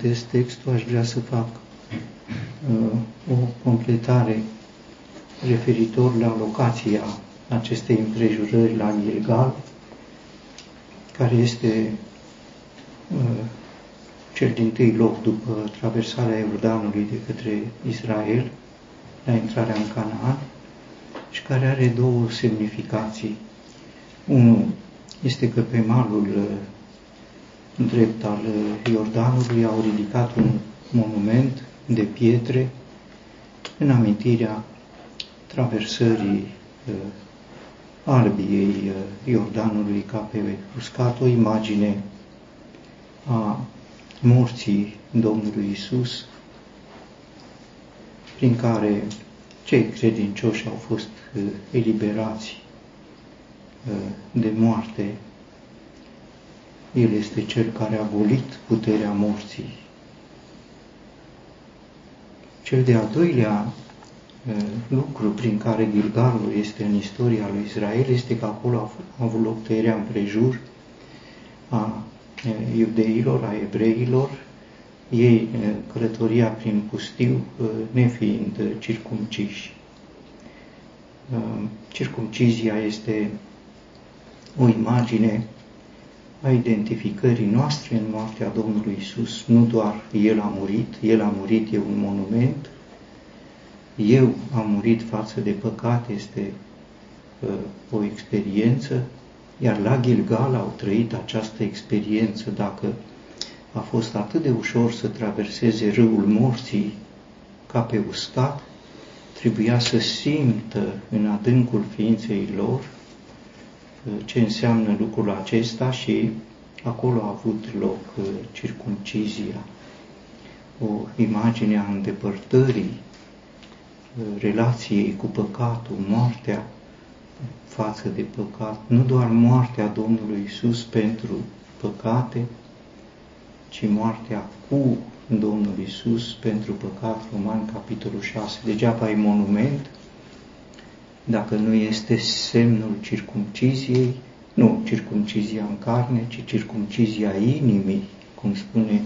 citesc textul, aș vrea să fac uh, o completare referitor la locația acestei împrejurări la Gilgal, care este uh, cel din tâi loc după traversarea Iordanului de către Israel la intrarea în Canaan și care are două semnificații. Unul este că pe malul uh, drept al uh, Iordanului au ridicat un monument de pietre în amintirea traversării uh, albiei Iordanului ca pe uscat, o imagine a morții Domnului Isus, prin care cei credincioși au fost eliberați de moarte. El este cel care a golit puterea morții. Cel de-al doilea lucru prin care Gilgalul este în istoria lui Israel este că acolo a avut loc tăierea împrejur a iudeilor, a evreilor, ei călătoria prin pustiu nefiind circumciși. Circumcizia este o imagine a identificării noastre în moartea Domnului Isus. Nu doar El a murit, El a murit, e un monument, eu am murit față de păcat, este uh, o experiență, iar la Gilgal au trăit această experiență. Dacă a fost atât de ușor să traverseze râul morții ca pe uscat, trebuia să simtă în adâncul ființei lor ce înseamnă lucrul acesta și acolo a avut loc uh, circumcizia, o imagine a îndepărtării uh, relației cu păcatul, moartea față de păcat, nu doar moartea Domnului Isus pentru păcate, ci moartea cu Domnul Isus pentru păcat, Roman, capitolul 6. Degeaba ai monument, dacă nu este semnul circumciziei, nu circumcizia în carne, ci circumcizia inimii, cum spune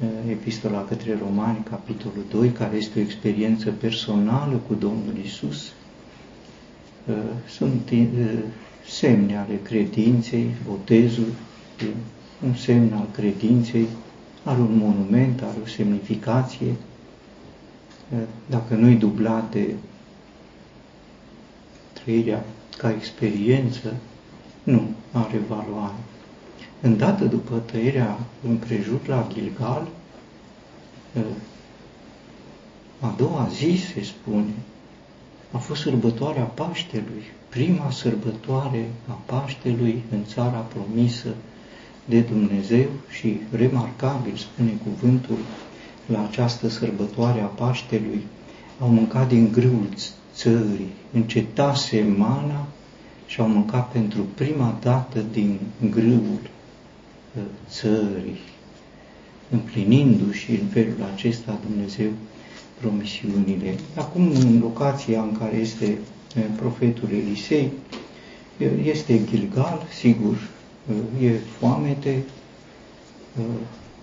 uh, Epistola către Romani, capitolul 2, care este o experiență personală cu Domnul Isus. Uh, sunt uh, semne ale credinței, botezul, un semn al credinței, are un monument, are o semnificație. Dacă nu-i dublat de trăirea ca experiență nu are valoare. Îndată după tăierea împrejur la Gilgal, ă, a doua zi, se spune, a fost sărbătoarea Paștelui, prima sărbătoare a Paștelui în țara promisă de Dumnezeu și remarcabil, spune cuvântul, la această sărbătoare a Paștelui, au mâncat din grâul țării, încetase mana și au mâncat pentru prima dată din grâul uh, țării, împlinindu-și în felul acesta Dumnezeu promisiunile. Acum, în locația în care este uh, profetul Elisei, este Gilgal, sigur, uh, e foamete,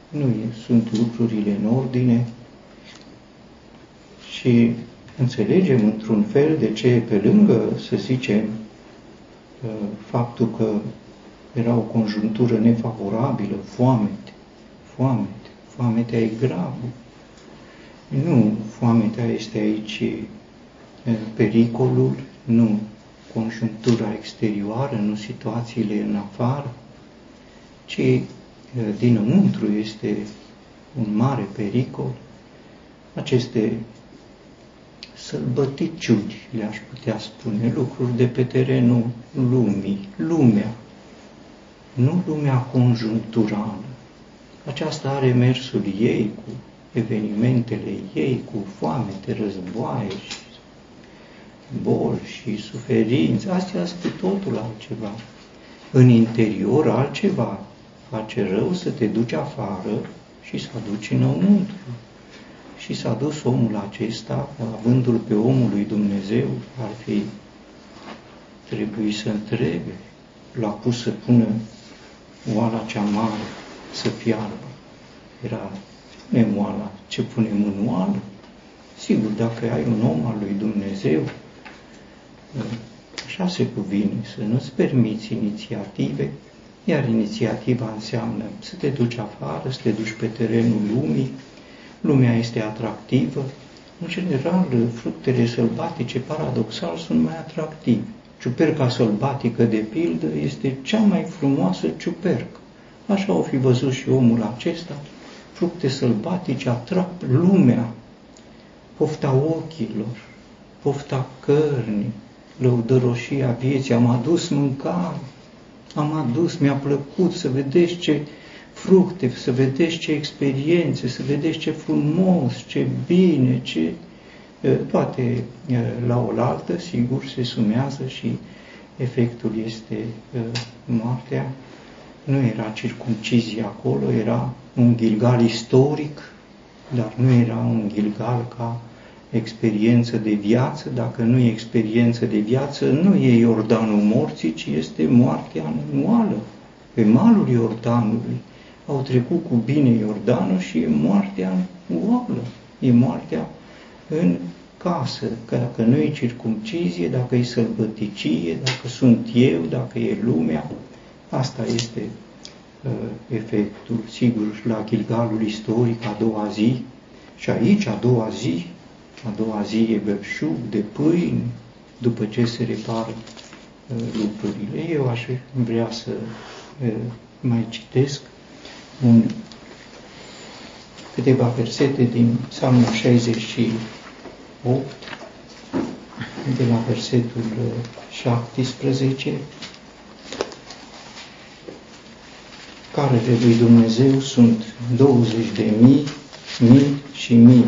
nu sunt lucrurile în ordine și înțelegem într-un fel de ce pe lângă, să zicem, uh, faptul că era o conjunctură nefavorabilă, foamete, foamete, foametea e gravă. Nu, foametea este aici uh, pericolul, nu conjunctura exterioară, nu situațiile în afară, ci uh, dinăuntru este un mare pericol. Aceste sălbăticiuni, le-aș putea spune, lucruri de pe terenul lumii, lumea, nu lumea conjuncturală. Aceasta are mersul ei cu evenimentele ei, cu foamete, războaie și boli și suferințe. Astea sunt totul altceva. În interior altceva face rău să te duci afară și să aduci înăuntru și s-a dus omul acesta, avându-l pe omul lui Dumnezeu, ar fi trebuit să întrebe, l-a pus să pună oala cea mare să fiarbă. era nemoala, ce punem în oală. Sigur, dacă ai un om al lui Dumnezeu, așa se cuvine, să nu-ți permiți inițiative, iar inițiativa înseamnă să te duci afară, să te duci pe terenul lumii, lumea este atractivă, în general, fructele sălbatice, paradoxal, sunt mai atractive. Ciuperca sălbatică, de pildă, este cea mai frumoasă ciupercă. Așa o fi văzut și omul acesta. Fructe sălbatice atrag lumea, pofta ochilor, pofta cărnii, lăudăroșia vieții. Am adus mâncare, am adus, mi-a plăcut să vedeți ce fructe, să vedeți ce experiențe, să vedeți ce frumos, ce bine, ce... Toate la oaltă, sigur, se sumează și efectul este moartea. Nu era circumcizie acolo, era un gilgal istoric, dar nu era un gilgal ca experiență de viață, dacă nu e experiență de viață, nu e Iordanul morții, ci este moartea anuală, pe malul Iordanului au trecut cu bine Iordanul și e moartea în oală, e moartea în casă, că dacă nu e circumcizie, dacă e sălbăticie, dacă sunt eu, dacă e lumea, asta este uh, efectul. Sigur, la Gilgalul istoric, a doua zi, și aici, a doua zi, a doua zi e belșug de pâine, după ce se repară uh, lucrurile. Eu aș vrea să uh, mai citesc un, câteva versete din Psalmul 68, de la versetul 17, carele lui Dumnezeu sunt 20 de mii, mii și mii.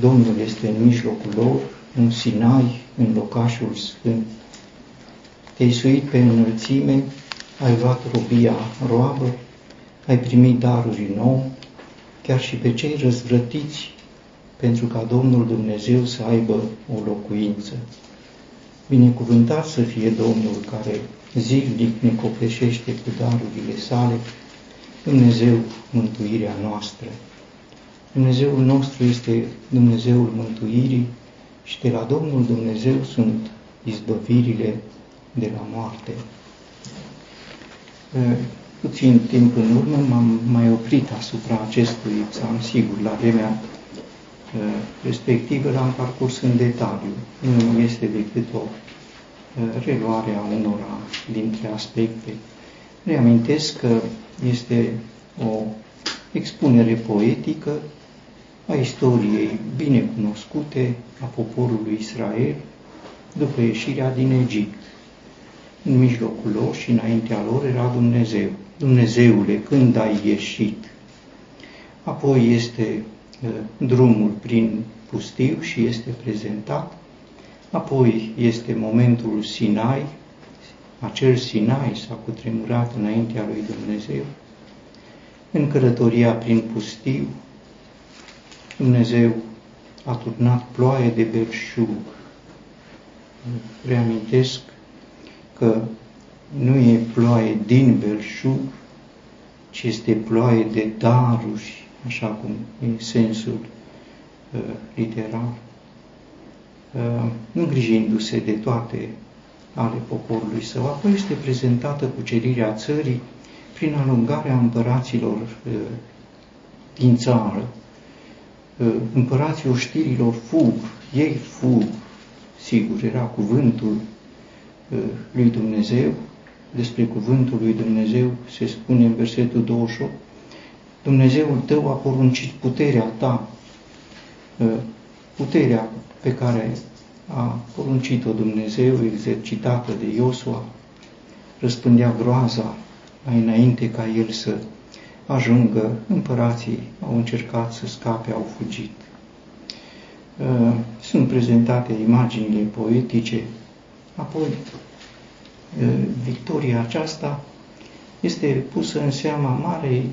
Domnul este în mijlocul lor, în Sinai, în locașul sfânt. Te-ai suit pe înălțime, ai luat robia roabă, ai primit daruri nou, chiar și pe cei răzvrătiți, pentru ca Domnul Dumnezeu să aibă o locuință. Binecuvântat să fie Domnul care zilnic ne copleșește cu darurile sale, Dumnezeu mântuirea noastră. Dumnezeul nostru este Dumnezeul mântuirii și de la Domnul Dumnezeu sunt izbăvirile de la moarte puțin timp în urmă m-am mai oprit asupra acestui psalm, sigur, la vremea uh, respectivă l-am parcurs în detaliu. Nu este decât o uh, reluare a unora dintre aspecte. Reamintesc că este o expunere poetică a istoriei bine cunoscute a poporului Israel după ieșirea din Egipt. În mijlocul lor și înaintea lor era Dumnezeu. Dumnezeule, când ai ieșit? Apoi este uh, drumul prin pustiu și este prezentat. Apoi este momentul Sinai, acel Sinai s-a cutremurat înaintea lui Dumnezeu. În călătoria prin pustiu, Dumnezeu a turnat ploaie de belșug. Reamintesc că nu e ploaie din belșug, ci este ploaie de daruri, așa cum e sensul uh, literal, uh, îngrijindu-se de toate ale poporului său. Apoi este prezentată cucerirea țării prin alungarea împăraților uh, din țară. Uh, împărații oștirilor fug, ei fug, sigur, era cuvântul uh, lui Dumnezeu, despre cuvântul lui Dumnezeu se spune în versetul 28, Dumnezeul tău a poruncit puterea ta, ă, puterea pe care a poruncit-o Dumnezeu, exercitată de Iosua, răspândea groaza mai înainte ca el să ajungă, împărații au încercat să scape, au fugit. Ă, sunt prezentate imaginile poetice, apoi victoria aceasta este pusă în seama marei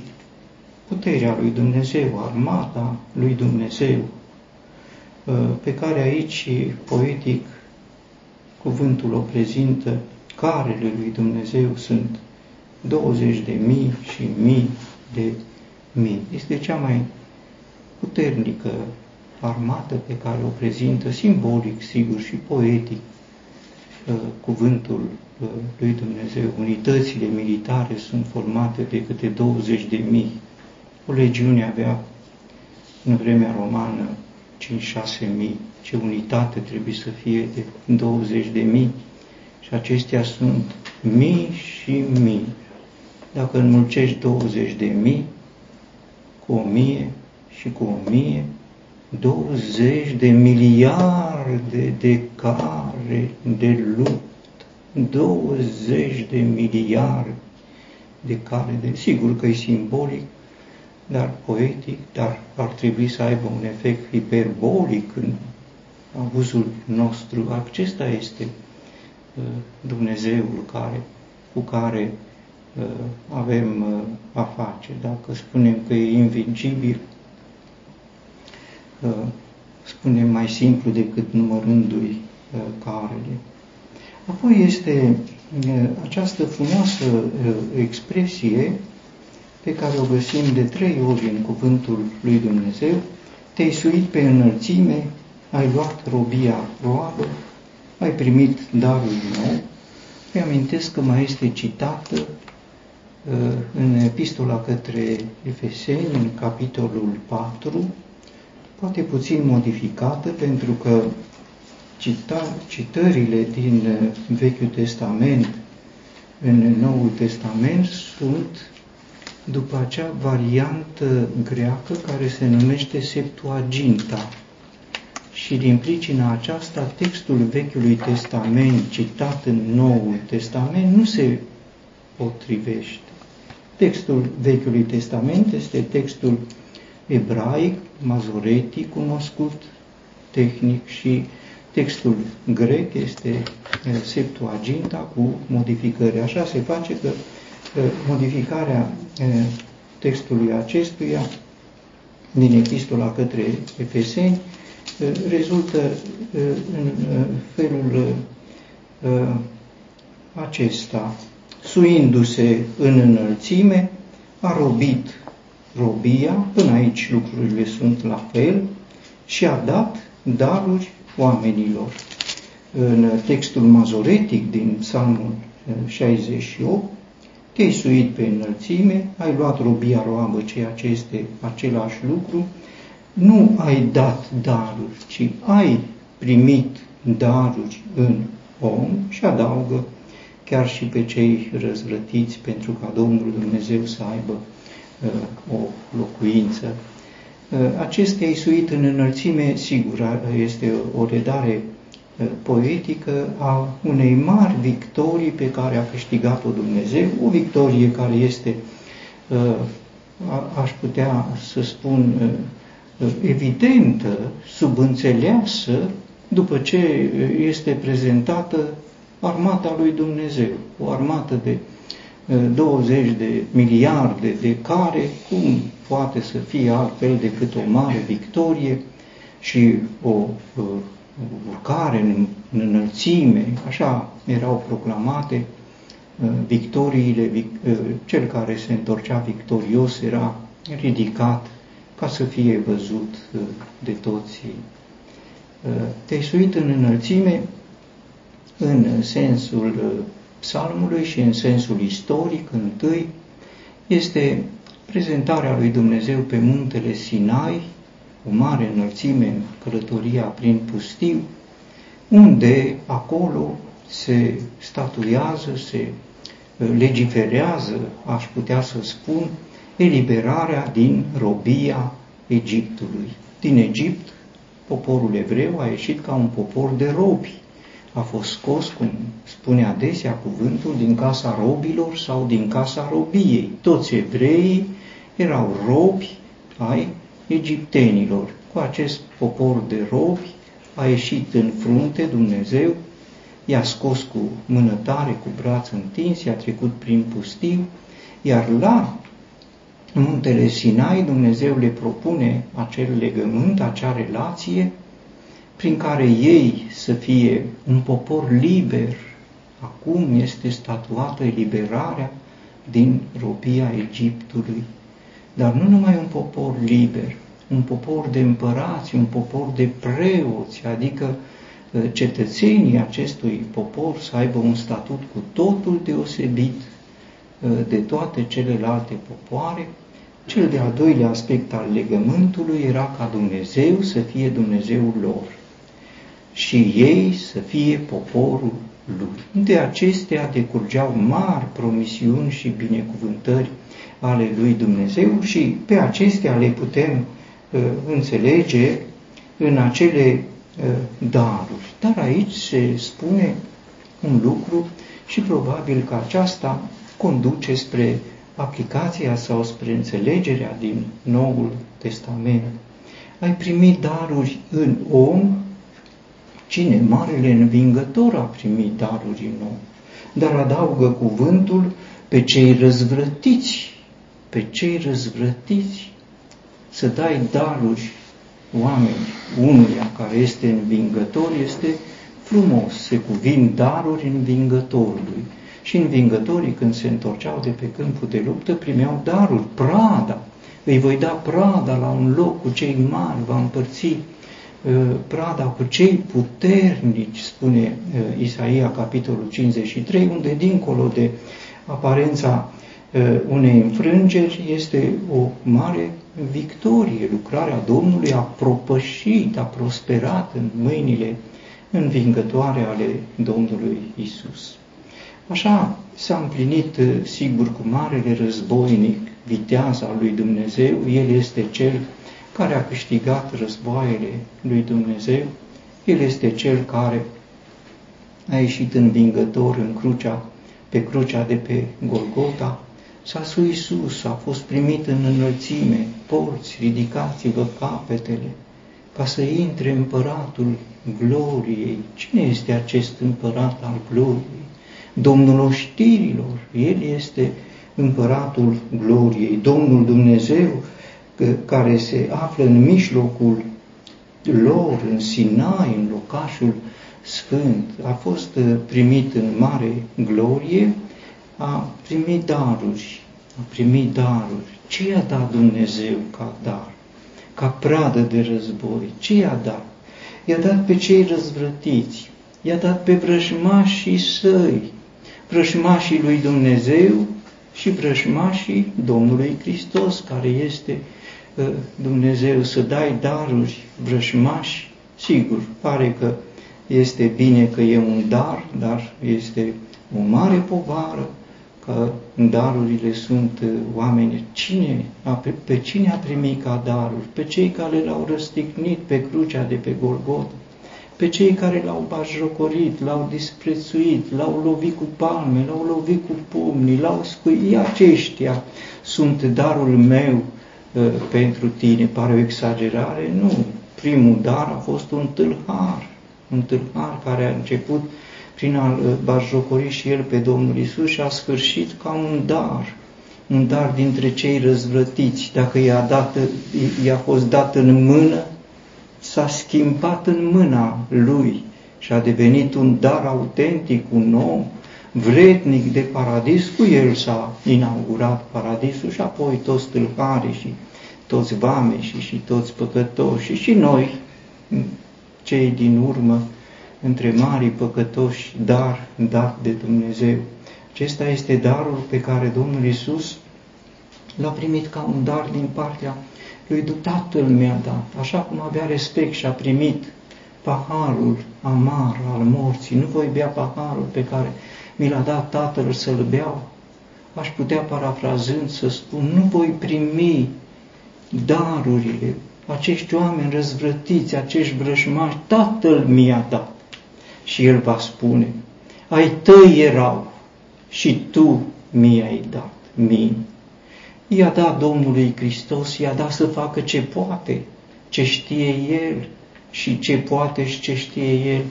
puterea lui Dumnezeu, armata lui Dumnezeu, pe care aici poetic cuvântul o prezintă, carele lui Dumnezeu sunt 20 de mii și mii de mii. Este cea mai puternică armată pe care o prezintă simbolic, sigur, și poetic uh, cuvântul uh, lui Dumnezeu. Unitățile militare sunt formate de câte 20 de mii. O legiune avea în vremea romană 5-6 mii. Ce unitate trebuie să fie de 20 de mii. Și acestea sunt mii și mii. Dacă înmulcești 20 de mii cu o mie și cu o mie, 20 de miliarde de care de lupt, 20 de miliarde de care de... Sigur că e simbolic, dar poetic, dar ar trebui să aibă un efect hiperbolic în abuzul nostru. Acesta este uh, Dumnezeul care, cu care uh, avem uh, a face. Dacă spunem că e invincibil, spunem mai simplu decât numărându-i carele. Apoi este această frumoasă expresie pe care o găsim de trei ori în cuvântul lui Dumnezeu, te-ai suit pe înălțime, ai luat robia roabă, ai primit darul nou. Îmi amintesc că mai este citată în epistola către Efeseni, în capitolul 4, poate puțin modificată, pentru că cita, citările din Vechiul Testament în Noul Testament sunt după acea variantă greacă care se numește Septuaginta. Și din pricina aceasta, textul Vechiului Testament citat în Noul Testament nu se potrivește. Textul Vechiului Testament este textul ebraic, mazoretic, cunoscut tehnic și textul grec este Septuaginta cu modificări. Așa se face că modificarea textului acestuia din epistola către Efeseni rezultă în felul acesta, suindu-se în înălțime, a robit robia, până aici lucrurile sunt la fel, și a dat daruri oamenilor. În textul mazoretic din Psalmul 68, te-ai suit pe înălțime, ai luat robia roabă, ceea ce este același lucru, nu ai dat daruri, ci ai primit daruri în om și adaugă chiar și pe cei răzvrătiți pentru ca Domnul Dumnezeu să aibă uh, o locuință. Uh, acestea ai suit în înălțime, sigur, este o redare Uh, poetică a unei mari victorii pe care a câștigat-o Dumnezeu, o victorie care este, uh, aș putea să spun, uh, evidentă, subînțeleasă, după ce este prezentată armata lui Dumnezeu, o armată de 20 de miliarde de care, cum poate să fie altfel decât o mare victorie și o urcare în, în înălțime, așa erau proclamate uh, victoriile, uh, cel care se întorcea victorios era ridicat ca să fie văzut uh, de toți. Te-ai suit în înălțime în sensul psalmului și în sensul istoric, întâi, este prezentarea lui Dumnezeu pe muntele Sinai, o mare înălțime în călătoria prin pustiu, unde acolo se statuiază, se uh, legiferează, aș putea să spun, eliberarea din robia Egiptului. Din Egipt, poporul evreu a ieșit ca un popor de robi. A fost scos, cum spune adesea cuvântul, din casa robilor sau din casa robiei. Toți evreii erau robi ai egiptenilor. Cu acest popor de robi a ieșit în frunte Dumnezeu, i-a scos cu mână tare, cu braț întins, i-a trecut prin pustiu, iar la muntele Sinai Dumnezeu le propune acel legământ, acea relație, prin care ei să fie un popor liber. Acum este statuată eliberarea din robia Egiptului dar nu numai un popor liber, un popor de împărați, un popor de preoți, adică ă, cetățenii acestui popor să aibă un statut cu totul deosebit ă, de toate celelalte popoare. Cel de-al doilea aspect al legământului era ca Dumnezeu să fie Dumnezeul lor și ei să fie poporul lui. De acestea decurgeau mari promisiuni și binecuvântări ale lui Dumnezeu și pe acestea le putem uh, înțelege în acele uh, daruri. Dar aici se spune un lucru și probabil că aceasta conduce spre aplicația sau spre înțelegerea din Noul Testament. Ai primit daruri în om, cine marele învingător a primit daruri în om, dar adaugă cuvântul pe cei răzvrătiți pe cei răzvrătiți, să dai daruri oameni unuia care este învingător, este frumos, se cuvin daruri învingătorului. Și învingătorii, când se întorceau de pe câmpul de luptă, primeau daruri, prada. Îi voi da prada la un loc cu cei mari, va împărți uh, prada cu cei puternici, spune uh, Isaia, capitolul 53, unde, dincolo de aparența unei înfrângeri este o mare victorie. Lucrarea Domnului a propășit, a prosperat în mâinile învingătoare ale Domnului Isus. Așa s-a împlinit, sigur, cu marele războinic, viteaza lui Dumnezeu, El este Cel care a câștigat războaiele lui Dumnezeu, El este Cel care a ieșit învingător în crucea, pe crucea de pe Golgota, S-a sus Iisus, a fost primit în înălțime, porți, ridicați-vă capetele, ca să intre împăratul gloriei. Cine este acest împărat al gloriei? Domnul oștirilor, El este împăratul gloriei, Domnul Dumnezeu care se află în mijlocul lor, în Sinai, în locașul sfânt, a fost primit în mare glorie, a primit daruri, a primit daruri. Ce i-a dat Dumnezeu ca dar? Ca pradă de război? Ce i-a dat? I-a dat pe cei răzvrătiți, i-a dat pe vrăjmașii săi, vrăjmașii lui Dumnezeu și vrăjmașii Domnului Hristos, care este uh, Dumnezeu, să dai daruri vrăjmași, sigur, pare că este bine că e un dar, dar este o mare povară, că darurile sunt uh, oameni. Cine, pe cine a primit ca daruri? Pe cei care l-au răstignit pe crucea de pe Golgota, pe cei care l-au bajrocorit, l-au disprețuit, l-au lovit cu palme, l-au lovit cu pumnii, l-au scuit. Aceștia sunt darul meu uh, pentru tine. Pare o exagerare? Nu. Primul dar a fost un tâlhar, un tâlhar care a început prin a-L barjocori și El pe Domnul Isus și a sfârșit ca un dar, un dar dintre cei răzvrătiți. Dacă i-a, dat, i-a fost dat în mână, s-a schimbat în mâna Lui și a devenit un dar autentic, un om vrednic de paradis, cu El s-a inaugurat paradisul și apoi toți tâlharii și toți vameșii și toți păcătoși și noi, cei din urmă, între marii păcătoși, dar dat de Dumnezeu. Acesta este darul pe care Domnul Isus l-a primit ca un dar din partea lui Tatăl mi-a dat, așa cum avea respect și a primit paharul amar al morții. Nu voi bea paharul pe care mi l-a dat Tatăl să-l beau. Aș putea, parafrazând, să spun, nu voi primi darurile, acești oameni răzvrătiți, acești vrăjmași, Tatăl mi-a dat și el va spune, ai tăi erau și tu mi-ai dat mie. I-a dat Domnului Hristos, i-a dat să facă ce poate, ce știe El și ce poate și ce știe El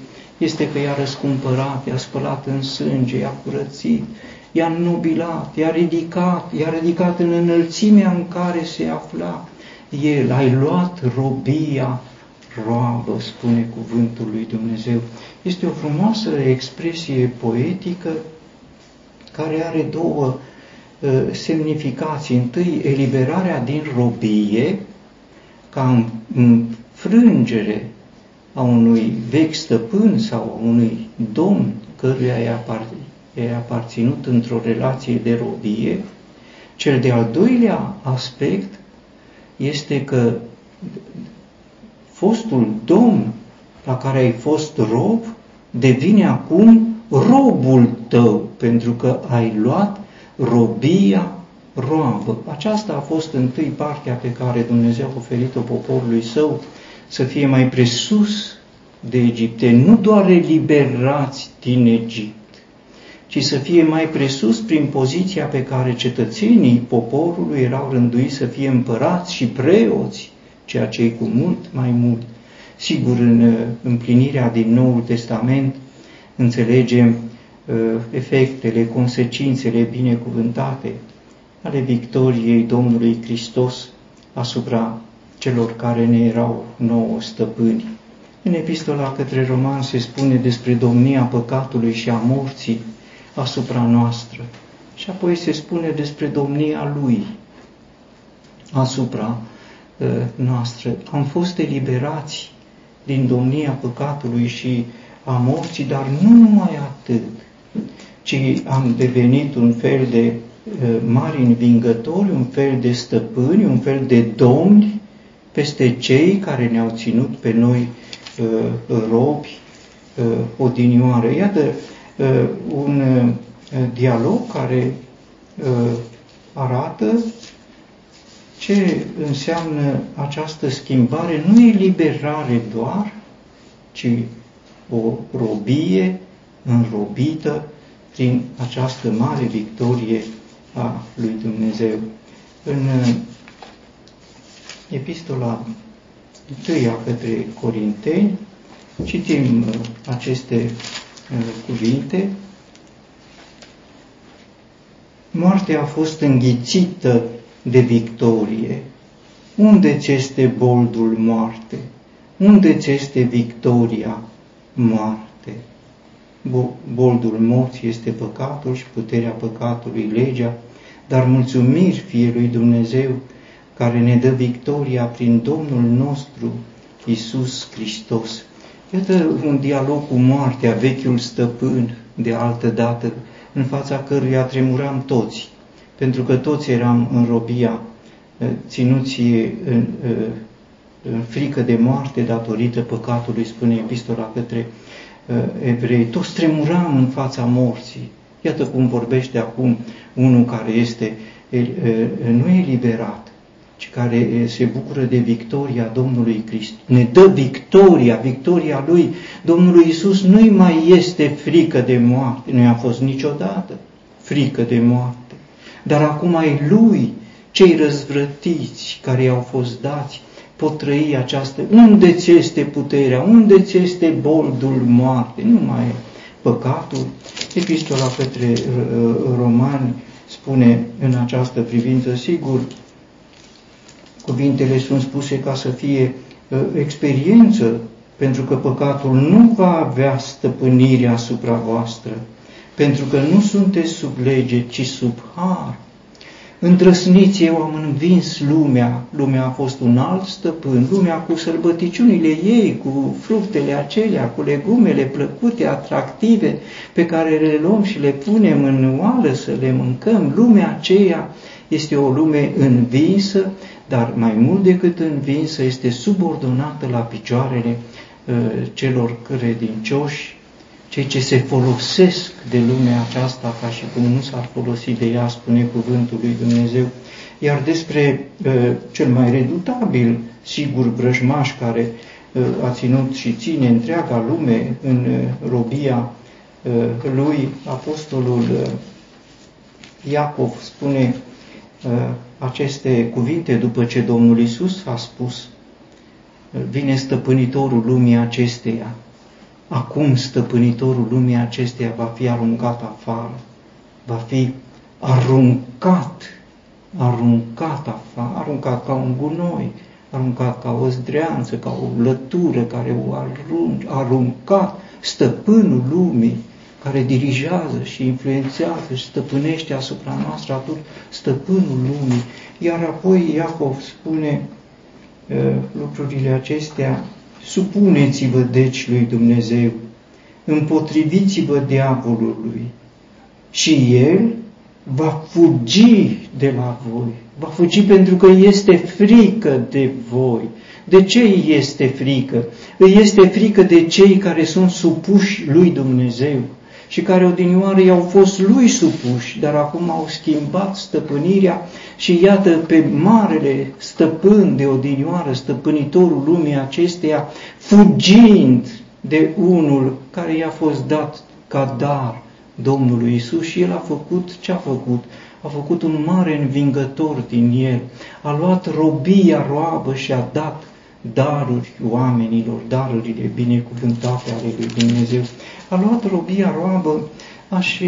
este că i-a răscumpărat, i-a spălat în sânge, i-a curățit, i-a nubilat, i-a ridicat, i-a ridicat în înălțimea în care se afla El. Ai luat robia roabă, spune cuvântul lui Dumnezeu. Este o frumoasă expresie poetică care are două semnificații. Întâi, eliberarea din robie, ca înfrângere a unui vechi stăpân sau a unui domn căruia i-a aparținut într-o relație de robie. Cel de-al doilea aspect este că fostul domn la care ai fost rob devine acum robul tău, pentru că ai luat robia roabă. Aceasta a fost întâi partea pe care Dumnezeu a oferit-o poporului său, să fie mai presus de Egipte, nu doar eliberați din Egipt, ci să fie mai presus prin poziția pe care cetățenii poporului erau rânduiți să fie împărați și preoți, ceea ce e cu mult mai mult. Sigur, în uh, împlinirea din Noul Testament înțelegem uh, efectele, consecințele binecuvântate ale victoriei Domnului Hristos asupra celor care ne erau nouă stăpâni. În epistola către roman se spune despre domnia păcatului și a morții asupra noastră. Și apoi se spune despre domnia lui asupra uh, noastră. Am fost eliberați din domnia păcatului și a morții, dar nu numai atât, ci am devenit un fel de uh, mari învingători, un fel de stăpâni, un fel de domni peste cei care ne-au ținut pe noi uh, robi uh, odinioară. Iată uh, un uh, dialog care uh, arată ce înseamnă această schimbare? Nu e liberare doar, ci o robie înrobită prin această mare victorie a lui Dumnezeu. În uh, epistola întâia către Corinteni citim uh, aceste uh, cuvinte. Moartea a fost înghițită de victorie. Unde ți este boldul moarte? Unde ți este victoria moarte? Boldul morții este păcatul și puterea păcatului legea, dar mulțumiri fie lui Dumnezeu care ne dă victoria prin Domnul nostru Isus Hristos. Iată un dialog cu moartea, vechiul stăpân de altă dată, în fața căruia tremuram toți, pentru că toți eram în robia, eh, ținuți în, eh, în frică de moarte datorită păcatului, spune epistola către eh, evrei. Toți tremuram în fața morții. Iată cum vorbește acum unul care este nu eliberat, ci care se bucură de victoria Domnului Hristos. Ne dă victoria, victoria Lui. Domnului Isus nu-i mai este frică de moarte, nu i-a fost niciodată frică de moarte dar acum ai Lui, cei răzvrătiți care i-au fost dați, pot trăi această... Unde ți este puterea? Unde ți este boldul moarte? Nu mai e păcatul. Epistola către uh, romani spune în această privință, sigur, cuvintele sunt spuse ca să fie uh, experiență, pentru că păcatul nu va avea stăpânire asupra voastră, pentru că nu sunteți sub lege, ci sub har. Îndrăsniți, eu am învins lumea, lumea a fost un alt stăpân, lumea cu sărbăticiunile ei, cu fructele acelea, cu legumele plăcute, atractive, pe care le luăm și le punem în oală să le mâncăm. Lumea aceea este o lume învinsă, dar mai mult decât învinsă, este subordonată la picioarele uh, celor credincioși cei ce se folosesc de lumea aceasta ca și cum nu s-ar folosi de ea, spune cuvântul lui Dumnezeu. Iar despre uh, cel mai redutabil, sigur, brăjmaș care uh, a ținut și ține întreaga lume în uh, robia uh, lui, apostolul uh, Iacov spune uh, aceste cuvinte după ce Domnul Isus a spus, vine stăpânitorul lumii acesteia, acum stăpânitorul lumii acesteia va fi aruncat afară, va fi aruncat, aruncat afară, aruncat ca un gunoi, aruncat ca o zdreanță, ca o lătură care o arunc, aruncat stăpânul lumii care dirigează și influențează și stăpânește asupra noastră atunci stăpânul lumii. Iar apoi Iacov spune uh, lucrurile acestea, supuneți-vă deci lui Dumnezeu, împotriviți-vă diavolului și el va fugi de la voi. Va fugi pentru că este frică de voi. De ce îi este frică? Îi este frică de cei care sunt supuși lui Dumnezeu și care odinioară i-au fost lui supuși, dar acum au schimbat stăpânirea și iată pe marele stăpân de odinioară, stăpânitorul lumii acesteia, fugind de unul care i-a fost dat ca dar Domnului Isus și el a făcut ce a făcut? A făcut un mare învingător din el, a luat robia roabă și a dat daruri oamenilor, darurile binecuvântate ale lui Dumnezeu. A luat robia roabă, aș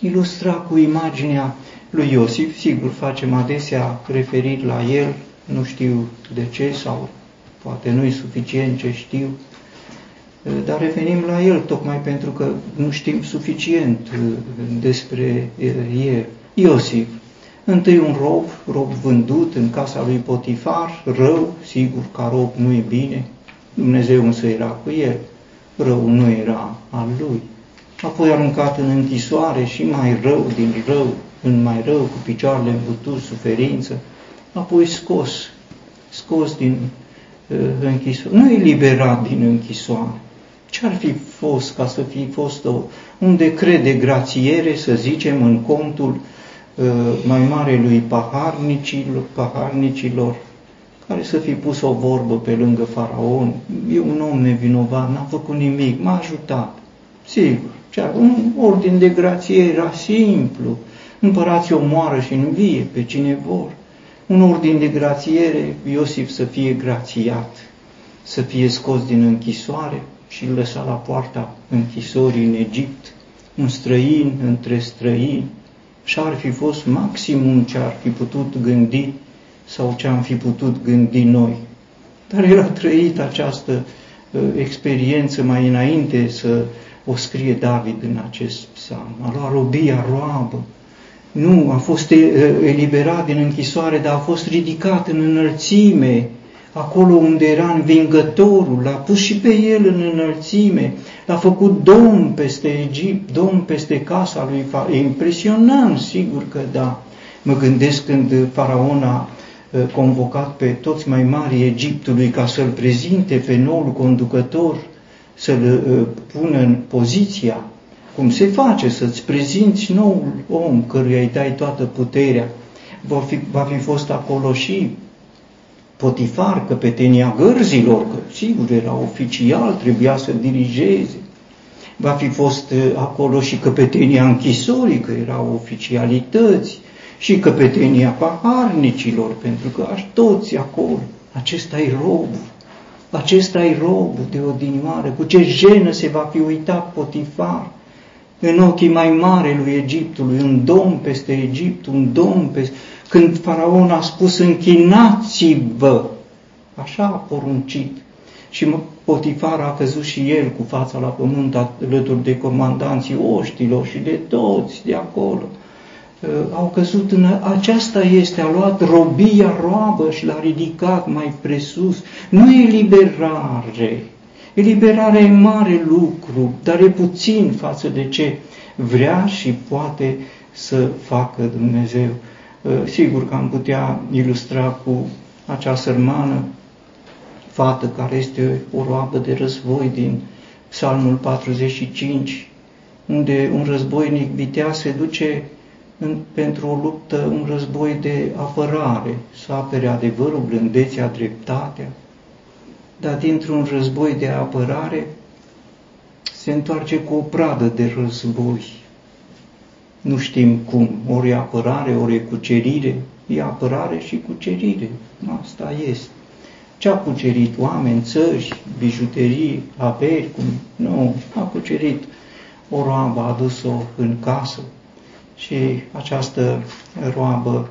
ilustra cu imaginea lui Iosif, sigur facem adesea referiri la el, nu știu de ce sau poate nu e suficient ce știu, dar revenim la el tocmai pentru că nu știm suficient uh, despre uh, el. Iosif, întâi un rob, rob vândut în casa lui Potifar, rău, sigur, ca rob nu e bine, Dumnezeu însă era cu el, rău nu era al lui. Apoi aruncat în închisoare și mai rău din rău, în mai rău, cu picioarele îmbuturi, suferință, apoi scos, scos din uh, închisoare, nu eliberat din închisoare, ce ar fi fost ca să fi fost o, un decret de grațiere, să zicem, în contul uh, mai mare lui paharnicilor, paharnicilor, care să fi pus o vorbă pe lângă faraon, e un om nevinovat, n-a făcut nimic, m-a ajutat. Sigur, cea, un ordin de grație era simplu, împărații omoară și învie pe cine vor. Un ordin de grațiere, Iosif să fie grațiat, să fie scos din închisoare, și îl lăsa la poarta închisorii în Egipt, un străin între străini, și ar fi fost maximum ce ar fi putut gândi sau ce am fi putut gândi noi. Dar el a trăit această uh, experiență mai înainte să o scrie David în acest psalm. A luat robia roabă. Nu, a fost uh, eliberat din închisoare, dar a fost ridicat în înălțime acolo unde era învingătorul, l-a pus și pe el în înălțime, l-a făcut domn peste Egipt, domn peste casa lui Faraon. E impresionant, sigur că da. Mă gândesc când Faraon a uh, convocat pe toți mai mari Egiptului ca să-l prezinte pe noul conducător, să-l uh, pună în poziția, cum se face, să-ți prezinți noul om căruia îi dai toată puterea. Va fi, va fi fost acolo și Potifar, căpetenia gărzilor, că sigur era oficial, trebuia să dirigeze. Va fi fost uh, acolo și căpetenia închisorii, că erau oficialități, și căpetenia paharnicilor, pentru că aș toți acolo. Acesta e robul, acesta e robul de odinioară, cu ce jenă se va fi uitat Potifar în ochii mai mari lui Egiptului, un domn peste Egipt, un domn peste când faraon a spus închinați-vă, așa a poruncit. Și Potifar a căzut și el cu fața la pământ alături de comandanții oștilor și de toți de acolo. Uh, au căzut în aceasta este, a luat robia roabă și l-a ridicat mai presus. Nu e liberare. Eliberarea e mare lucru, dar e puțin față de ce vrea și poate să facă Dumnezeu. Ă, sigur că am putea ilustra cu acea sărmană fată care este o roabă de război din Psalmul 45, unde un războinic viteaz se duce în, pentru o luptă, un război de apărare, să apere adevărul, blândețea, dreptatea, dar dintr-un război de apărare se întoarce cu o pradă de război nu știm cum, ori e apărare, ori e cucerire, e apărare și cucerire, asta este. Ce a cucerit? Oameni, țări, bijuterii, averi, cum? Nu, a cucerit o roabă, a adus-o în casă și această roabă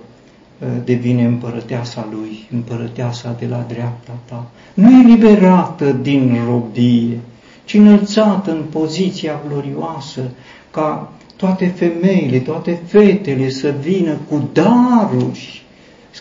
ă, devine împărăteasa lui, împărăteasa de la dreapta ta. Nu e liberată din robie, ci înălțat în poziția glorioasă, ca toate femeile, toate fetele să vină cu daruri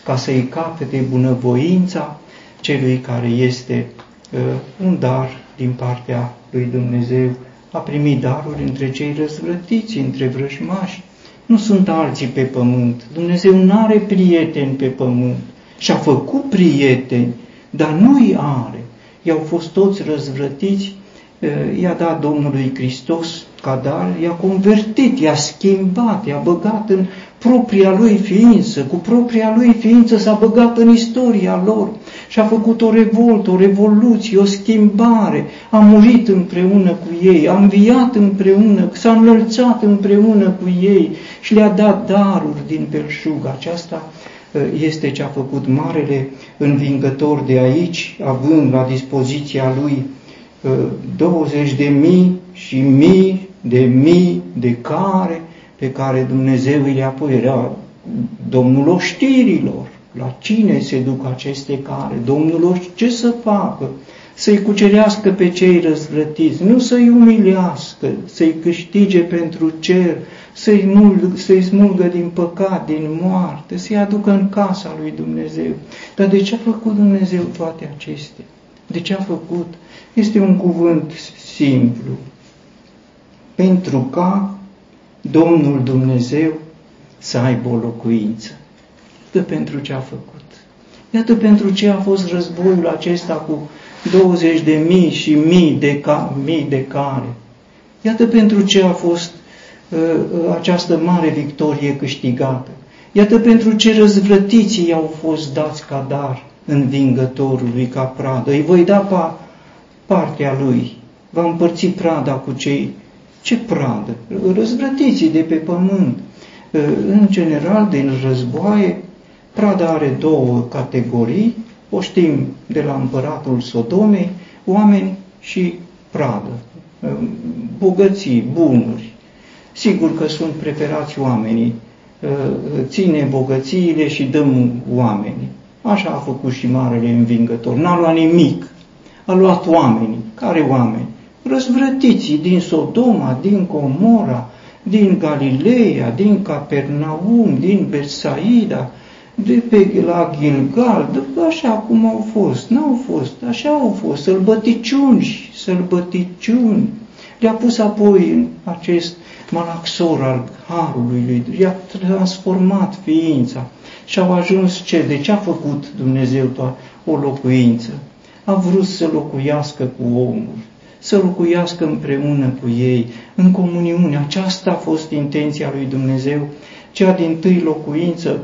ca să-i capete bunăvoința celui care este uh, un dar din partea lui Dumnezeu. A primit daruri între cei răzvrătiți, între vrăjmași. Nu sunt alții pe pământ. Dumnezeu nu are prieteni pe pământ. Și-a făcut prieteni, dar nu-i are. I-au fost toți răzvrătiți, uh, i-a dat Domnului Hristos ca dar, i-a convertit, i-a schimbat, i-a băgat în propria lui ființă, cu propria lui ființă s-a băgat în istoria lor și a făcut o revoltă, o revoluție, o schimbare, a murit împreună cu ei, a înviat împreună, s-a înălțat împreună cu ei și le-a dat daruri din belșug. Aceasta ă, este ce a făcut marele învingător de aici, având la dispoziția lui 20 ă, de mii și mii de mii de care pe care Dumnezeu îi apoi era Domnul oștirilor. La cine se duc aceste care? Domnul ce să facă? Să-i cucerească pe cei răzvrătiți, nu să-i umilească, să-i câștige pentru cer, să-i, mulg, să smulgă din păcat, din moarte, să-i aducă în casa lui Dumnezeu. Dar de ce a făcut Dumnezeu toate acestea? De ce a făcut? Este un cuvânt simplu. Pentru ca Domnul Dumnezeu să aibă o locuință. Iată pentru ce a făcut. Iată pentru ce a fost războiul acesta cu 20 de mii și mii de, ca, mii de care. Iată pentru ce a fost uh, uh, această mare victorie câștigată. Iată pentru ce răzvrătiții au fost dați ca dar învingătorului ca pradă. Îi voi da pa, partea lui, va împărți prada cu cei ce pradă? Răzvrătiții de pe pământ. În general, din războaie, prada are două categorii, o știm de la împăratul Sodomei, oameni și pradă, bogății, bunuri. Sigur că sunt preferați oamenii, ține bogățiile și dăm oamenii. Așa a făcut și Marele Învingător. N-a luat nimic, a luat oamenii. Care oameni? Răzvrătiții din Sodoma, din Comora, din Galileea, din Capernaum, din Betsaida, de pe la Gilgal, de, așa cum au fost, n-au fost, așa au fost, sălbăticiuni, sălbăticiuni. Le-a pus apoi în acest malaxor al Harului lui, i-a transformat ființa și au ajuns ce? De ce a făcut Dumnezeu o locuință? A vrut să locuiască cu omul să locuiască împreună cu ei, în comuniune. Aceasta a fost intenția lui Dumnezeu, cea din tâi locuință,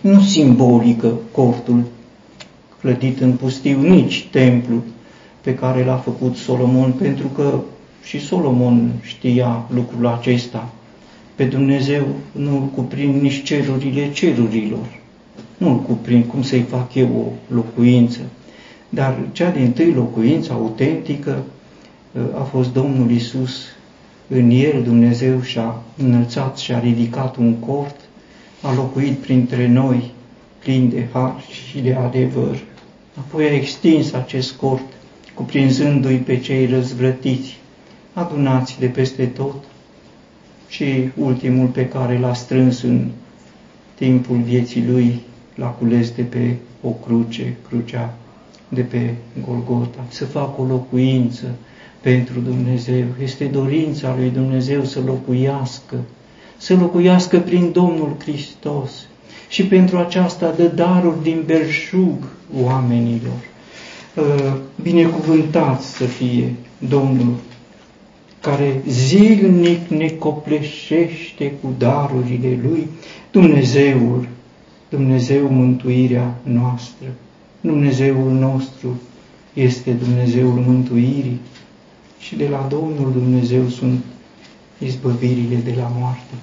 nu simbolică, cortul clădit în pustiu, nici templu pe care l-a făcut Solomon, pentru că și Solomon știa lucrul acesta. Pe Dumnezeu nu-l cuprind nici cerurile cerurilor. Nu-l cuprind cum să-i fac eu o locuință. Dar cea din tâi locuință autentică a fost Domnul Isus. În El Dumnezeu și-a înălțat și-a ridicat un cort, a locuit printre noi plin de har și de adevăr. Apoi a extins acest cort, cuprinzându-i pe cei răzvrătiți, adunați de peste tot, și ultimul pe care l-a strâns în timpul vieții lui, l-a cules de pe o cruce, crucea de pe Golgota, să facă o locuință pentru Dumnezeu. Este dorința lui Dumnezeu să locuiască, să locuiască prin Domnul Hristos. Și pentru aceasta dă daruri din belșug oamenilor. Uh, binecuvântați să fie Domnul care zilnic ne copleșește cu darurile Lui, Dumnezeul, Dumnezeu mântuirea noastră. Dumnezeul nostru este Dumnezeul mântuirii și de la Domnul Dumnezeu sunt izbăvirile de la moarte.